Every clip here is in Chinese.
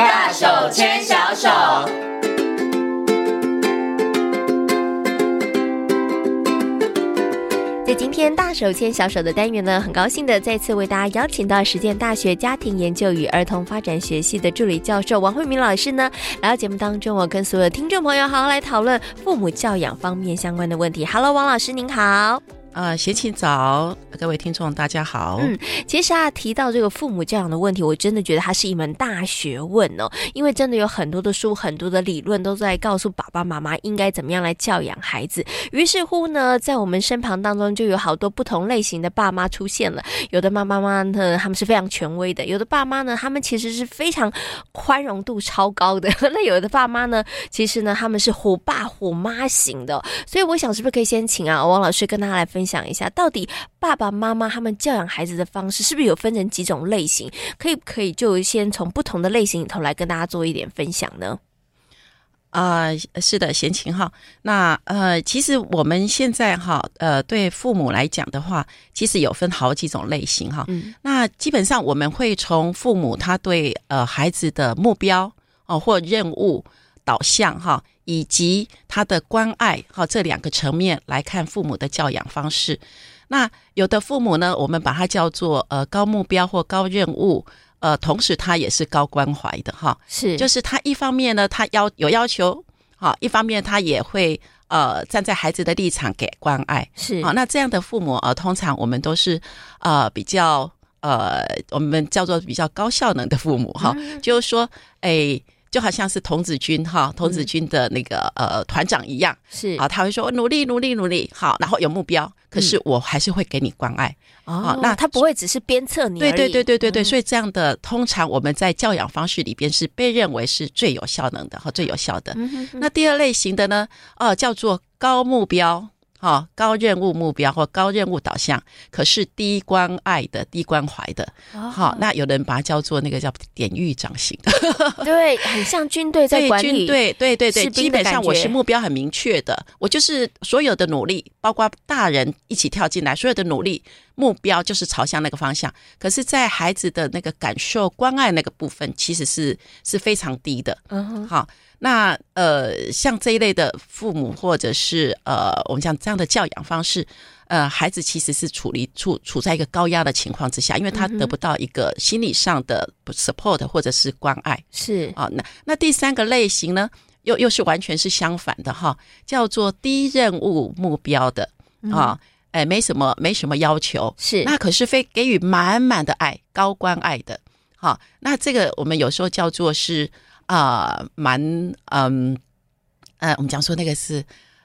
大手牵小手。在今天大手牵小手的单元呢，很高兴的再次为大家邀请到实践大学家庭研究与儿童发展学系的助理教授王慧敏老师呢，来到节目当中，我跟所有听众朋友好好来讨论父母教养方面相关的问题。Hello，王老师您好。啊，贤琴早，各位听众大家好。嗯，其实啊，提到这个父母教养的问题，我真的觉得它是一门大学问哦，因为真的有很多的书、很多的理论都在告诉爸爸妈妈应该怎么样来教养孩子。于是乎呢，在我们身旁当中就有好多不同类型的爸妈出现了。有的妈妈妈呢，他们是非常权威的；有的爸妈呢，他们其实是非常宽容度超高的。那有的爸妈呢，其实呢，他们是虎爸虎妈型的。所以我想，是不是可以先请啊，王老师跟他来分。分享一下，到底爸爸妈妈他们教养孩子的方式是不是有分成几种类型？可以不可以就先从不同的类型里头来跟大家做一点分享呢？啊、呃，是的，贤琴哈。那呃，其实我们现在哈，呃，对父母来讲的话，其实有分好几种类型哈。嗯。那基本上我们会从父母他对呃孩子的目标哦、呃、或任务导向哈。以及他的关爱，哈，这两个层面来看父母的教养方式。那有的父母呢，我们把它叫做呃高目标或高任务，呃，同时他也是高关怀的，哈，是，就是他一方面呢，他要有要求，好，一方面他也会呃站在孩子的立场给关爱，是，好，那这样的父母呃，通常我们都是呃比较呃我们叫做比较高效能的父母，哈，嗯，就是说，哎。就好像是童子军哈，童子军的那个呃团长一样，是。啊，他会说努力努力努力，好，然后有目标，可是我还是会给你关爱。哦。那他不会只是鞭策你，对对对对对对，所以这样的通常我们在教养方式里边是被认为是最有效能的和最有效的。那第二类型的呢，哦，叫做高目标。好，高任务目标或高任务导向，可是低关爱的、低关怀的。好，那有人把它叫做那个叫典狱长型的，对，很像军队在管理。对，对，对，对，对，基本上我是目标很明确的，我就是所有的努力，包括大人一起跳进来，所有的努力目标就是朝向那个方向。可是，在孩子的那个感受、关爱那个部分，其实是是非常低的。嗯哼，好。那呃，像这一类的父母，或者是呃，我们讲这样的教养方式，呃，孩子其实是处于处处在一个高压的情况之下，因为他得不到一个心理上的 support 或者是关爱。是啊，那那第三个类型呢，又又是完全是相反的哈，叫做低任务目标的啊，哎，没什么没什么要求，是那可是非给予满满的爱，高关爱的。好，那这个我们有时候叫做是。啊，蛮嗯，呃，我们讲说那个是，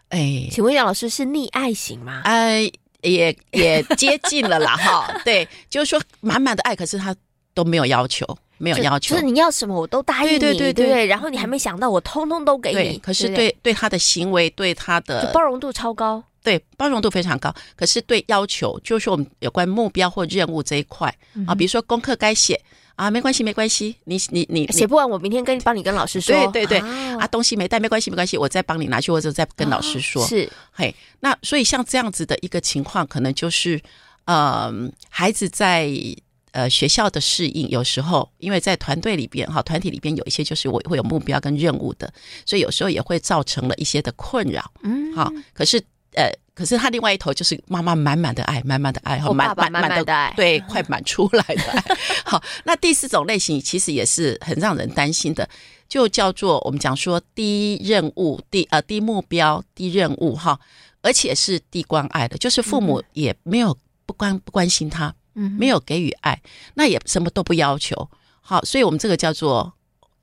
哎，请问杨老师是溺爱型吗？哎，也也接近了啦，哈，对，就是说满满的爱，可是他都没有要求，没有要求，就，就是你要什么我都答应你，对对对对，对，然后你还没想到，我通通都给你，对，可是对？对，对，对他的行为，对他的包容度超高，对，包容度非常高，可是对要求，就是说我们有关目标或任务这一块啊，比如说功课该写。啊，没关系，没关系，你你你写不完，我明天跟帮你跟老师说。对对对，啊，啊，东西没带，没关系，没关系，我再帮你拿去，或者再跟老师说。啊、是，嘿，那所以像这样子的一个情况，可能就是，呃，孩子在呃学校的适应，有时候因为在团队里边哈，团体里边有一些就是我会有目标跟任务的，所以有时候也会造成了一些的困扰。嗯，好，可是呃。可是他另外一头就是妈妈满满的爱，满满的爱，和满满满的爱，对，快满出来的爱。好，那第四种类型其实也是很让人担心的，就叫做我们讲说低任务、低呃低目标、低任务哈，而且是低关爱的，就是父母也没有不关不关心他，嗯，没有给予爱，那也什么都不要求。好，所以我们这个叫做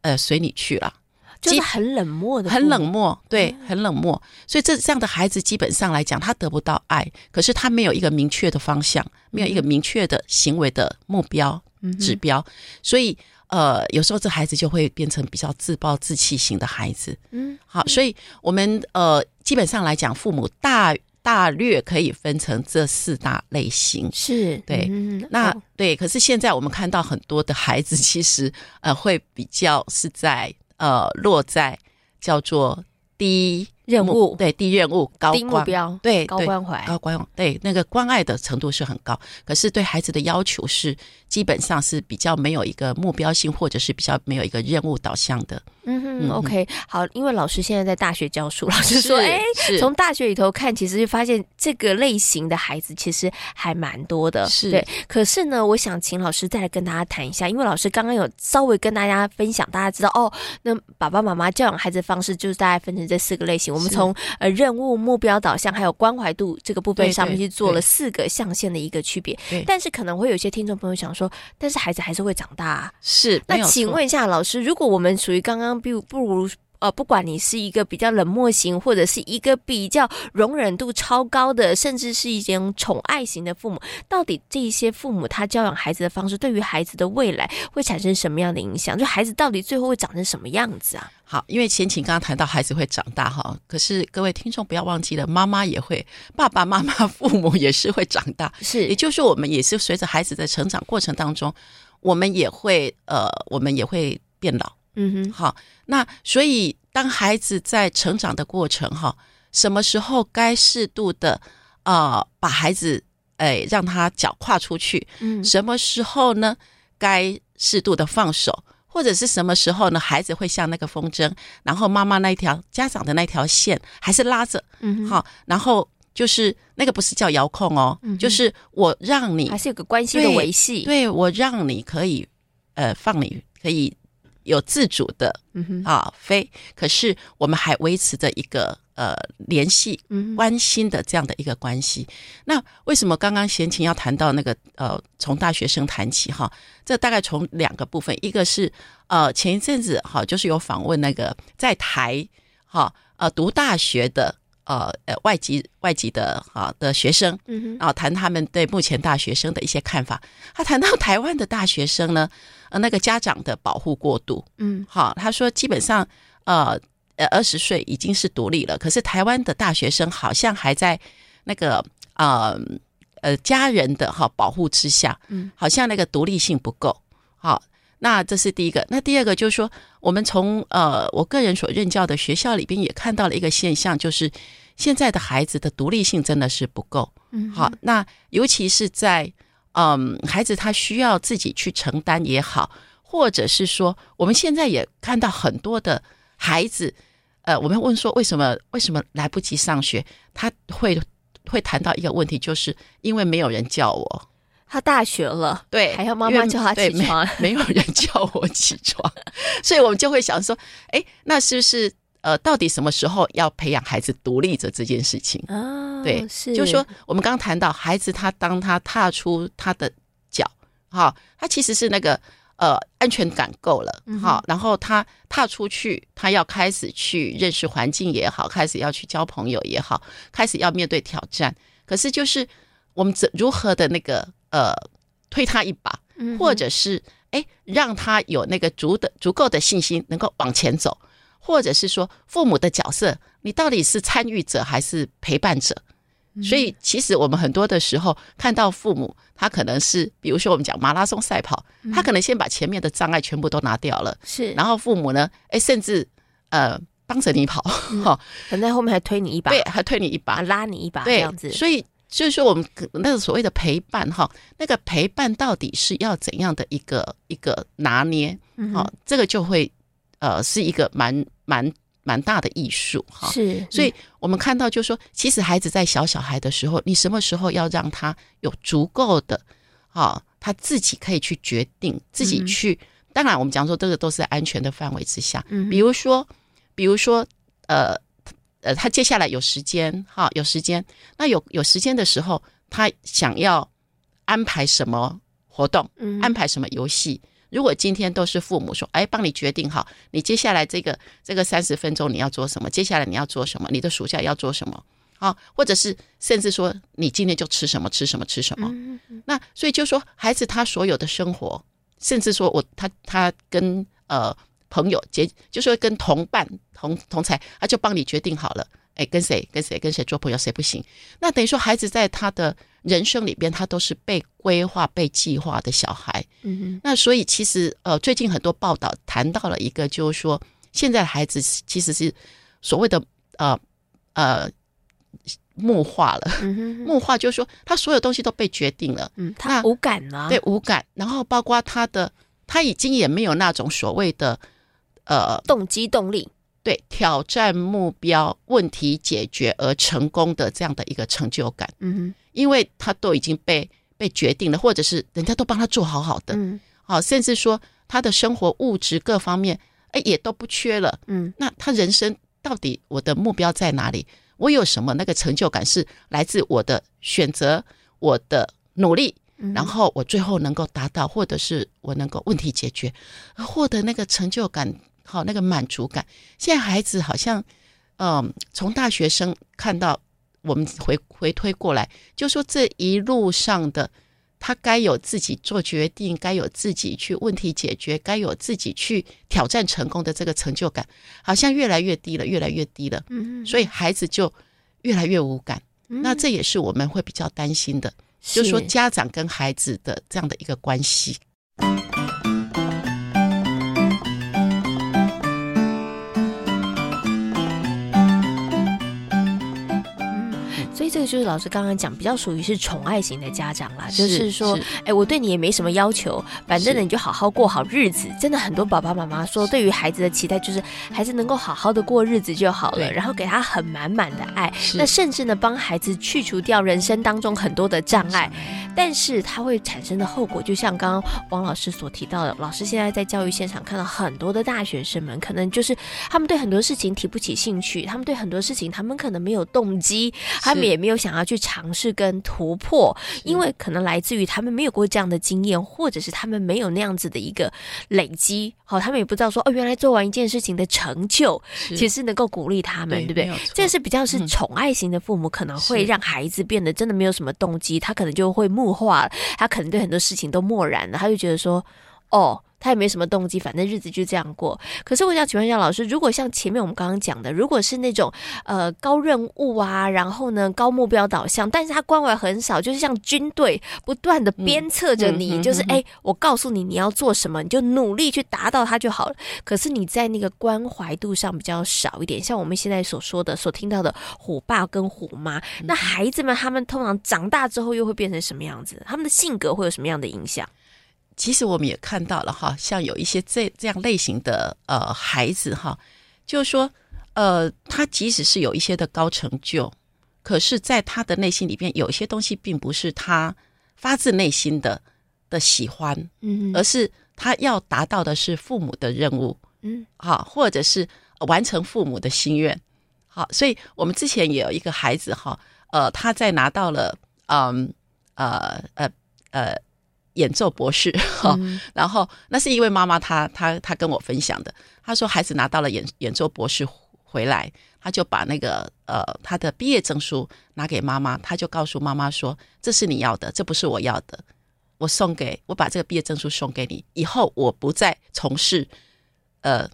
呃随你去了。就是很冷漠的，很冷漠，对，很冷漠。所以这这样的孩子基本上来讲，他得不到爱，可是他没有一个明确的方向，没有一个明确的行为的目标指标，所以呃，有时候这孩子就会变成比较自暴自弃型的孩子。嗯，好，所以我们呃，基本上来讲，父母大大略可以分成这四大类型。是对，那对，可是现在我们看到很多的孩子，其实呃，会比较是在。呃，落在叫做低任务对低任务高低目标对高关怀高关对那个关爱的程度是很高，可是对孩子的要求是基本上是比较没有一个目标性，或者是比较没有一个任务导向的。嗯哼，OK，好，因为老师现在在大学教书，老师说，哎，从大学里头看，其实就发现这个类型的孩子其实还蛮多的，是对。可是呢，我想请老师再来跟大家谈一下，因为老师刚刚有稍微跟大家分享，大家知道哦，那爸爸妈妈教养孩子的方式就是大概分成这四个类型。我们从呃任务、目标导向还有关怀度这个部分上面去做了四个象限的一个区别。但是可能会有些听众朋友想说，但是孩子还是会长大啊。是，那请问一下老师，如果我们属于刚刚。不不如呃，不管你是一个比较冷漠型，或者是一个比较容忍度超高的，甚至是一种宠爱型的父母，到底这些父母他教养孩子的方式，对于孩子的未来会产生什么样的影响？就孩子到底最后会长成什么样子啊？好，因为前情刚刚谈到孩子会长大哈，可是各位听众不要忘记了，妈妈也会，爸爸妈妈、父母也是会长大，是，也就是说，我们也是随着孩子的成长过程当中，我们也会呃，我们也会变老。嗯哼，好，那所以当孩子在成长的过程哈，什么时候该适度的啊、呃、把孩子哎让他脚跨出去，嗯，什么时候呢该适度的放手，或者是什么时候呢孩子会像那个风筝，然后妈妈那一条家长的那条线还是拉着，嗯，好，然后就是那个不是叫遥控哦，嗯、就是我让你还是有个关系的维系，对，我让你可以呃放你可以。有自主的，嗯哼，啊，飞，可是我们还维持着一个呃联系、关心的这样的一个关系。那为什么刚刚贤琴要谈到那个呃，从大学生谈起哈？这大概从两个部分，一个是呃前一阵子哈，就是有访问那个在台哈呃读大学的呃呃外籍外籍的啊的学生，嗯哼，然后谈他们对目前大学生的一些看法。他谈到台湾的大学生呢。呃，那个家长的保护过度，嗯，好，他说基本上，呃，呃，二十岁已经是独立了，可是台湾的大学生好像还在那个呃呃家人的哈保护之下，嗯，好像那个独立性不够，好，那这是第一个，那第二个就是说，我们从呃我个人所任教的学校里边也看到了一个现象，就是现在的孩子的独立性真的是不够，嗯，好，那尤其是在。嗯，孩子他需要自己去承担也好，或者是说，我们现在也看到很多的孩子，呃，我们问说为什么为什么来不及上学？他会会谈到一个问题，就是因为没有人叫我，他大学了，对，还要妈妈叫他起床，没，没有人叫我起床，所以我们就会想说，哎，那是不是？呃，到底什么时候要培养孩子独立着这件事情啊？对，是，就是说我们刚刚谈到孩子，他当他踏出他的脚，哈，他其实是那个呃安全感够了，哈，然后他踏出去，他要开始去认识环境也好，开始要去交朋友也好，开始要面对挑战。可是就是我们怎如何的那个呃推他一把，或者是哎让他有那个足的足够的信心，能够往前走。或者是说父母的角色，你到底是参与者还是陪伴者？所以其实我们很多的时候看到父母，他可能是，比如说我们讲马拉松赛跑，他可能先把前面的障碍全部都拿掉了，是，然后父母呢，哎，甚至呃帮着你跑，哈，可能在后面还推你一把，对，还推你一把，拉你一把，这样子。所以就是说我们那个所谓的陪伴，哈，那个陪伴到底是要怎样的一个一个拿捏？好，这个就会。呃，是一个蛮蛮蛮大的艺术哈，是，所以我们看到就是说，其实孩子在小小孩的时候，你什么时候要让他有足够的啊，他自己可以去决定，自己去。当然，我们讲说这个都是在安全的范围之下。嗯，比如说，比如说，呃呃，他接下来有时间哈，有时间，那有有时间的时候，他想要安排什么活动，安排什么游戏。如果今天都是父母说，哎，帮你决定好，你接下来这个这个三十分钟你要做什么？接下来你要做什么？你的暑假要做什么？啊，或者是甚至说你今天就吃什么吃什么吃什么？那所以就说孩子他所有的生活，甚至说我他他跟呃朋友结，就说跟同伴同同才，他就帮你决定好了。哎，跟谁跟谁跟谁做朋友，谁不行？那等于说，孩子在他的人生里边，他都是被规划、被计划的小孩。嗯哼。那所以，其实呃，最近很多报道谈到了一个，就是说，现在的孩子其实是所谓的呃呃木化了。嗯、哼哼木化就是说，他所有东西都被决定了，嗯，他无感了，对，无感。然后包括他的，他已经也没有那种所谓的呃动机动力，对，挑战目标、问题解决而成功的这样的一个成就感。嗯哼，因为他都已经被被决定了，或者是人家都帮他做好好的，嗯，好，甚至说他的生活物质各方面，哎，也都不缺了，嗯，那他人生到底我的目标在哪里？我有什么那个成就感是来自我的选择、我的努力，然后我最后能够达到，或者是我能够问题解决，获得那个成就感，好那个满足感。现在孩子好像，嗯，从大学生看到我们回回推过来，就说这一路上的。他该有自己做决定，该有自己去问题解决，该有自己去挑战成功的这个成就感，好像越来越低了，越来越低了。嗯，所以孩子就越来越无感。嗯，那这也是我们会比较担心的，是就是说家长跟孩子的这样的一个关系。这个就是老师刚刚讲，比较属于是宠爱型的家长啦，是就是说，哎，我对你也没什么要求，反正呢你就好好过好日子。真的很多爸爸妈妈说，对于孩子的期待就是孩子能够好好的过日子就好了，然后给他很满满的爱，那甚至呢帮孩子去除掉人生当中很多的障碍。但是他会产生的后果，就像刚刚王老师所提到的，老师现在在教育现场看到很多的大学生们，可能就是他们对很多事情提不起兴趣，他们对很多事情他们可能没有动机，他们也没有想要去尝试跟突破，因为可能来自于他们没有过这样的经验，或者是他们没有那样子的一个累积，好，他们也不知道说哦，原来做完一件事情的成就，其实能够鼓励他们，对，对不对？这是比较是宠爱型的父母，可能会让孩子变得真的没有什么动机，他可能就会。木化了，他可能对很多事情都漠然了，他就觉得说，哦。他也没什么动机，反正日子就这样过。可是我想请问一下老师，如果像前面我们刚刚讲的，如果是那种呃高任务啊，然后呢高目标导向，但是他关怀很少，就是像军队不断的鞭策着你，嗯、就是哎、欸，我告诉你你要做什么，你就努力去达到它就好了。可是你在那个关怀度上比较少一点，像我们现在所说的、所听到的虎爸跟虎妈，那孩子们他们通常长大之后又会变成什么样子？他们的性格会有什么样的影响？其实我们也看到了哈，像有一些这这样类型的呃孩子哈，就是说呃，他即使是有一些的高成就，可是在他的内心里边，有一些东西并不是他发自内心的的喜欢，嗯，而是他要达到的是父母的任务，嗯，好，或者是完成父母的心愿，好，所以我们之前也有一个孩子哈，呃，他在拿到了嗯呃呃呃。呃演奏博士哈，嗯、然后那是一位妈妈她她她跟我分享的，她说孩子拿到了演演奏博士回来，她就把那个呃她的毕业证书拿给妈妈，她就告诉妈妈说，这是你要的，这不是我要的，我送给我把这个毕业证书送给你，以后我不再从事呃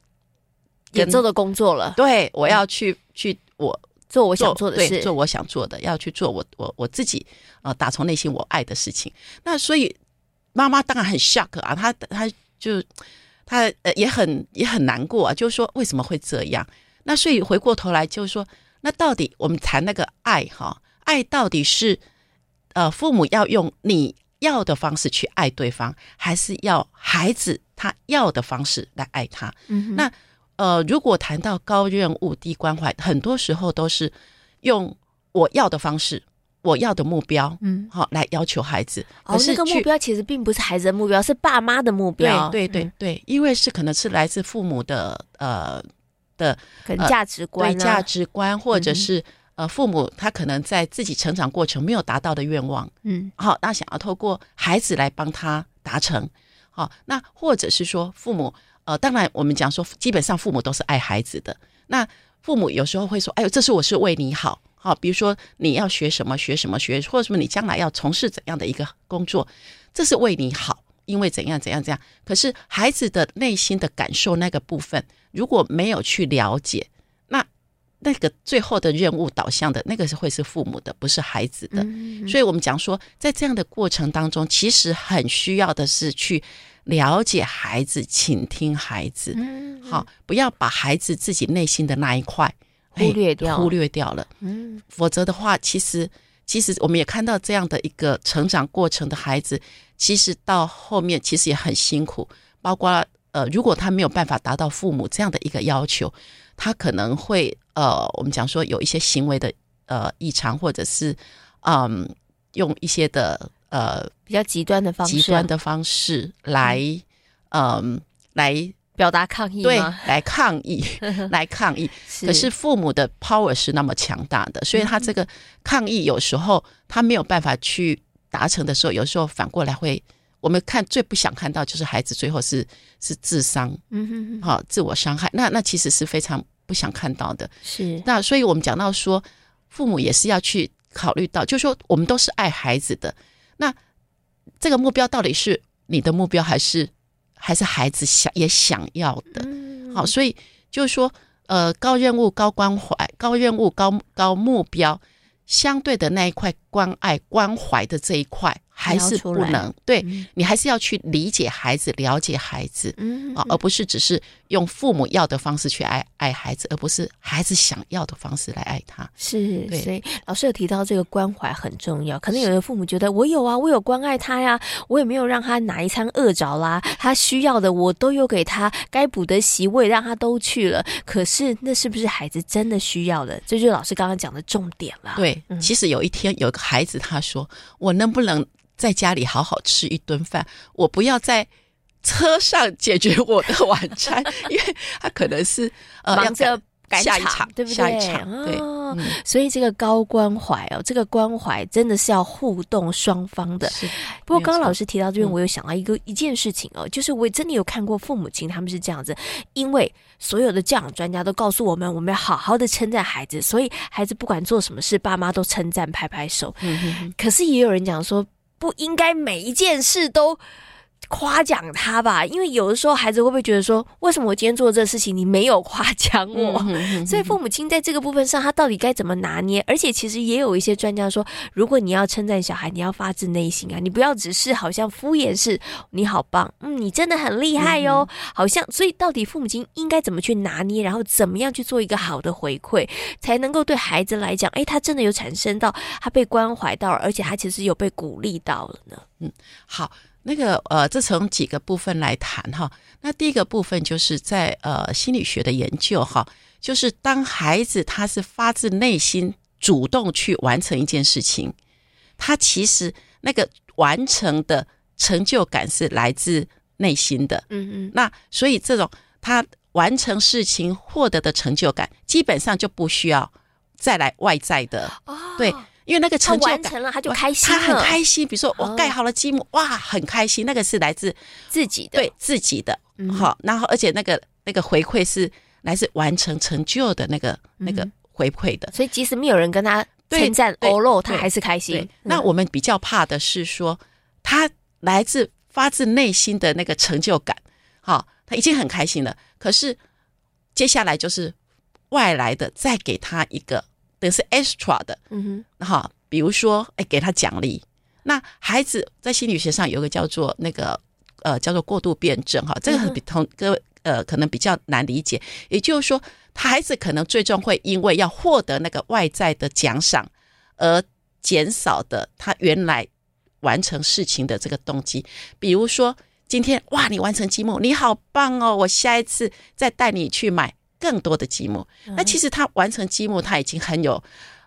演奏的工作了，对，我要去、嗯、去我做我想做的事，做我想做的，要去做我我我自己呃打从内心我爱的事情，那所以。妈妈当然很 shock 啊，她她就她呃也很也很难过啊，就是说为什么会这样？那所以回过头来就是说，那到底我们谈那个爱哈，爱到底是呃父母要用你要的方式去爱对方，还是要孩子他要的方式来爱他？嗯，那呃如果谈到高任务低关怀，很多时候都是用我要的方式。我要的目标，嗯，好，来要求孩子。哦，那个目标其实并不是孩子的目标，是爸妈的目标。对对对对，因为是可能是来自父母的呃的可能价值观、对价值观，或者是呃父母他可能在自己成长过程没有达到的愿望，嗯，好，那想要透过孩子来帮他达成。好，那或者是说父母呃，当然我们讲说，基本上父母都是爱孩子的。那父母有时候会说：“哎呦，这是我是为你好。”好，比如说你要学什么学什么学，或者什么你将来要从事怎样的一个工作，这是为你好，因为怎样怎样怎样。可是孩子的内心的感受那个部分，如果没有去了解，那那个最后的任务导向的那个是会是父母的，不是孩子的。嗯嗯。所以我们讲说，在这样的过程当中，其实很需要的是去了解孩子，倾听孩子。嗯嗯。好，不要把孩子自己内心的那一块。忽略掉，忽略掉了。嗯，否则的话，其实其实我们也看到这样的一个成长过程的孩子，其实到后面其实也很辛苦。包括呃，如果他没有办法达到父母这样的一个要求，他可能会呃，我们讲说有一些行为的呃异常，或者是嗯，用一些的呃比较极端的方式，极端的方式来嗯来。表达抗议，对，来抗议，来抗议。可是父母的 power 是那么强大的，所以他这个抗议有时候他没有办法去达成的时候，有时候反过来会，我们看最不想看到就是孩子最后是是自伤，嗯哼哼，好，自我伤害，那那其实是非常不想看到的。是，那所以我们讲到说，父母也是要去考虑到，就是说我们都是爱孩子的，那这个目标到底是你的目标还是？还是孩子想也想要的，好，所以就是说，呃，高任务、高关怀、高任务、高高目标，相对的那一块关爱、关怀的这一块。还是不能对，你还是要去理解孩子，了解孩子，嗯啊，而不是只是用父母要的方式去爱爱孩子，而不是孩子想要的方式来爱他。是，所以老师有提到这个关怀很重要。可能有的父母觉得我有啊，我有关爱他呀，我也没有让他哪一餐饿着啦，他需要的我都有给他，该补的席位让他都去了。可是那是不是孩子真的需要的？这就是老师刚刚讲的重点了。对，嗯、其实有一天有个孩子他说：“我能不能？”在家里好好吃一顿饭，我不要在车上解决我的晚餐，因为他可能是 呃忙着赶下一场，对不对？下一场，对，哦嗯、所以这个高关怀哦，这个关怀真的是要互动双方的。是不过刚刚老师提到这边，我有想到一个、嗯、一件事情哦，就是我真的有看过父母亲他们是这样子，因为所有的教养专家都告诉我们，我们要好好的称赞孩子，所以孩子不管做什么事，爸妈都称赞拍拍手。嗯、哼哼可是也有人讲说。不应该每一件事都夸奖他吧？因为有的时候孩子会不会觉得说，为什么我今天做这个事情你没有夸奖我？嗯、哼 哼所以父母亲在这个部分上，他到底该怎么拿捏？而且其实也有一些专家说，如果你要称赞小孩，你要发自内心啊，你不要只是好像敷衍式，你好棒，嗯，你真的很厉害哟、哦，嗯、好像。所以到底父母亲应该怎么去拿捏，然后怎么样去做一个好的回馈，才能够对孩子来讲，哎，他真的有产生到他被关怀到，而且他其实有被鼓励到了呢？嗯，好。那个呃，这从几个部分来谈哈。那第一个部分就是在呃心理学的研究哈，就是当孩子他是发自内心主动去完成一件事情，他其实那个完成的成就感是来自内心的。嗯嗯。那所以这种他完成事情获得的成就感，基本上就不需要再来外在的。哦。对。因为那个成就感，完成了他就开心，他很开心。比如说我盖好了积木，哇，很开心。那个是来自自己的，对自己的。好，然后而且那个那个回馈是来自完成成就的那个那个回馈的。所以即使没有人跟他称赞欧露，他还是开心。那我们比较怕的是说，他来自发自内心的那个成就感，好，他已经很开心了。可是接下来就是外来的，再给他一个。等于是 extra 的，嗯哼，哈，比如说，哎，给他奖励。那孩子在心理学上有个叫做那个呃，叫做过度辩证，哈，这个很比同各位呃，可能比较难理解。也就是说，他孩子可能最终会因为要获得那个外在的奖赏，而减少的他原来完成事情的这个动机。比如说，今天哇，你完成积木，你好棒哦，我下一次再带你去买。更多的积木，那其实他完成积木，他已经很有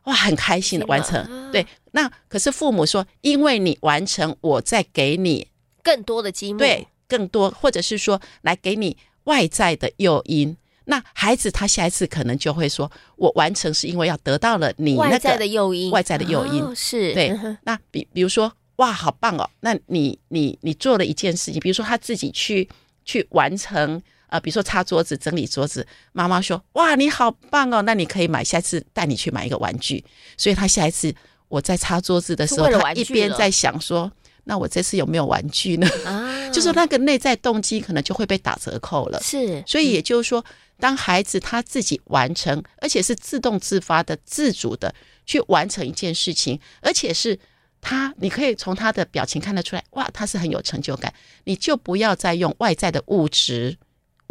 哇，很开心的完成。对，那可是父母说，因为你完成，我再给你更多的积木，对，更多，或者是说来给你外在的诱因。那孩子他下一次可能就会说，我完成是因为要得到了你那个外在的诱因，外在的诱因是对。那比比如说，哇，好棒哦，那你你你做了一件事情，比如说他自己去去完成。啊、呃，比如说擦桌子、整理桌子，妈妈说：“哇，你好棒哦！那你可以买，下次带你去买一个玩具。”所以他下一次我在擦桌子的时候，他一边在想说：“那我这次有没有玩具呢？”啊，就是那个内在动机可能就会被打折扣了。是，所以也就是说，当孩子他自己完成，而且是自动自发的、自主的去完成一件事情，而且是他，你可以从他的表情看得出来，哇，他是很有成就感。你就不要再用外在的物质。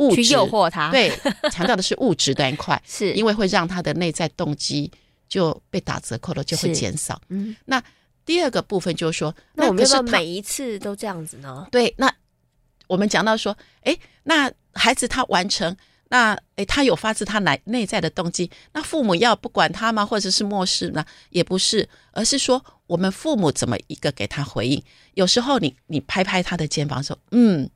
物质去诱惑他，对，强调的是物质那一块，是因为会让他的内在动机就被打折扣了，就会减少。嗯，那第二个部分就是说，那我们要每一次都这样子呢？对，那我们讲到说，哎，那孩子他完成。那诶，他有发自他内内在的动机，那父母要不管他吗？或者是漠视呢？也不是，而是说我们父母怎么一个给他回应？有时候你你拍拍他的肩膀说：“嗯，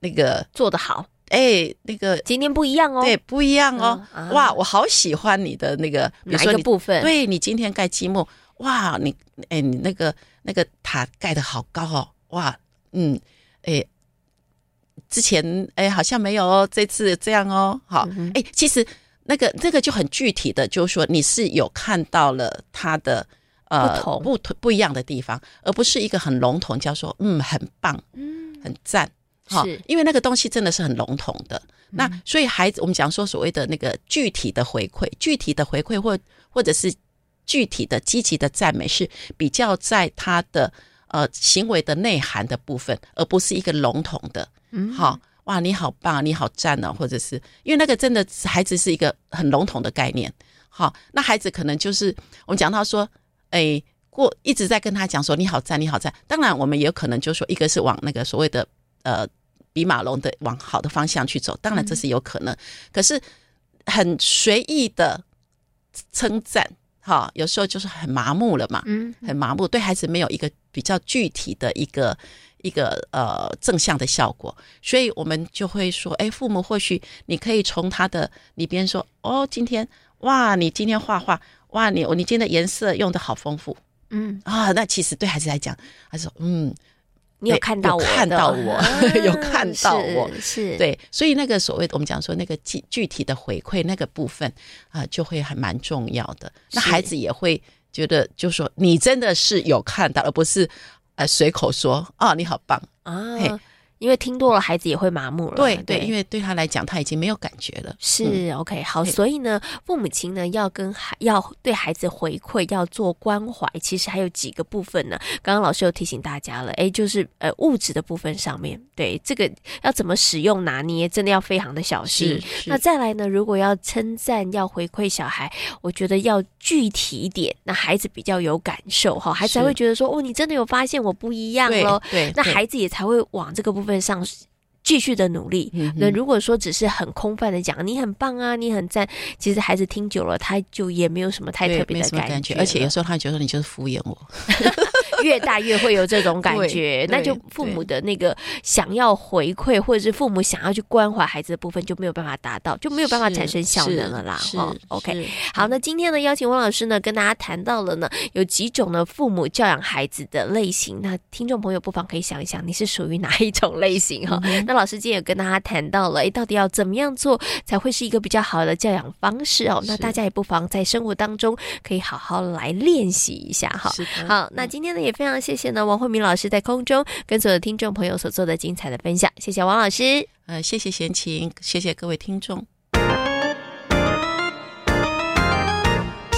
那个做得好，哎，那个今天不一样哦，对，不一样哦，嗯啊、哇，我好喜欢你的那个，比如说哪一个部分？对你今天盖积木，哇，你哎，你那个那个塔盖的好高哦，哇，嗯，哎。”之前哎，好像没有哦，这次这样哦，好，哎，其实那个那个就很具体的，就是说你是有看到了他的呃不同。不不一样的地方，而不是一个很笼统，叫说嗯很棒，嗯。很赞，好，因为那个东西真的是很笼统的。那所以孩子，我们讲说所谓的那个具体的回馈，具体的回馈或或者是具体的积极的赞美，是比较在他的呃行为的内涵的部分，而不是一个笼统的。嗯，好哇，你好棒，你好赞哦，或者是因为那个真的孩子是一个很笼统的概念，好，那孩子可能就是我们讲到说，哎，过一直在跟他讲说你好赞，你好赞。当然，我们也有可能就说，一个是往那个所谓的呃比马龙的往好的方向去走，当然这是有可能。可是很随意的称赞，哈，有时候就是很麻木了嘛，嗯，很麻木，对孩子没有一个比较具体的一个。一个呃正向的效果，所以我们就会说，哎，父母或许你可以从他的里边说，哦，今天哇，你今天画画，哇，你你今天的颜色用的好丰富，嗯啊，那其实对孩子来讲，他说，嗯，你有看到我，看到我，有看到我，是，是对，所以那个所谓的我们讲说那个具具体的回馈那个部分啊、呃，就会还蛮重要的。那孩子也会觉得，就说你真的是有看到，而不是。呃，随口说啊，你好棒啊！嘿因为听多了，孩子也会麻木了。对对，因为对他来讲，他已经没有感觉了。是、嗯、OK，好，所以呢，父母亲呢要跟孩要对孩子回馈，要做关怀，其实还有几个部分呢。刚刚老师又提醒大家了，哎，就是呃物质的部分上面，对这个要怎么使用拿捏，真的要非常的小心。那再来呢，如果要称赞、要回馈小孩，我觉得要具体一点，那孩子比较有感受哈，孩子才会觉得说，哦，你真的有发现我不一样喽。对，那孩子也才会往这个部分。上继续的努力。那如果说只是很空泛的讲，你很棒啊，你很赞，其实孩子听久了，他就也没有什么太特别的感觉，感觉。而且有时候他觉得你就是敷衍我。越大越会有这种感觉，那就父母的那个想要回馈，或者是父母想要去关怀孩子的部分就没有办法达到，就没有办法产生效能了啦。哦，OK，好，那今天呢，邀请汪老师呢跟大家谈到了呢，有几种呢父母教养孩子的类型。那听众朋友不妨可以想一想，你是属于哪一种类型哈？嗯、那老师今天也跟大家谈到了，哎，到底要怎么样做才会是一个比较好的教养方式哦？那大家也不妨在生活当中可以好好来练习一下哈。好，那今天呢也。非常谢谢呢，王慧敏老师在空中跟所有听众朋友所做的精彩的分享，谢谢王老师。呃，谢谢贤琴，谢谢各位听众。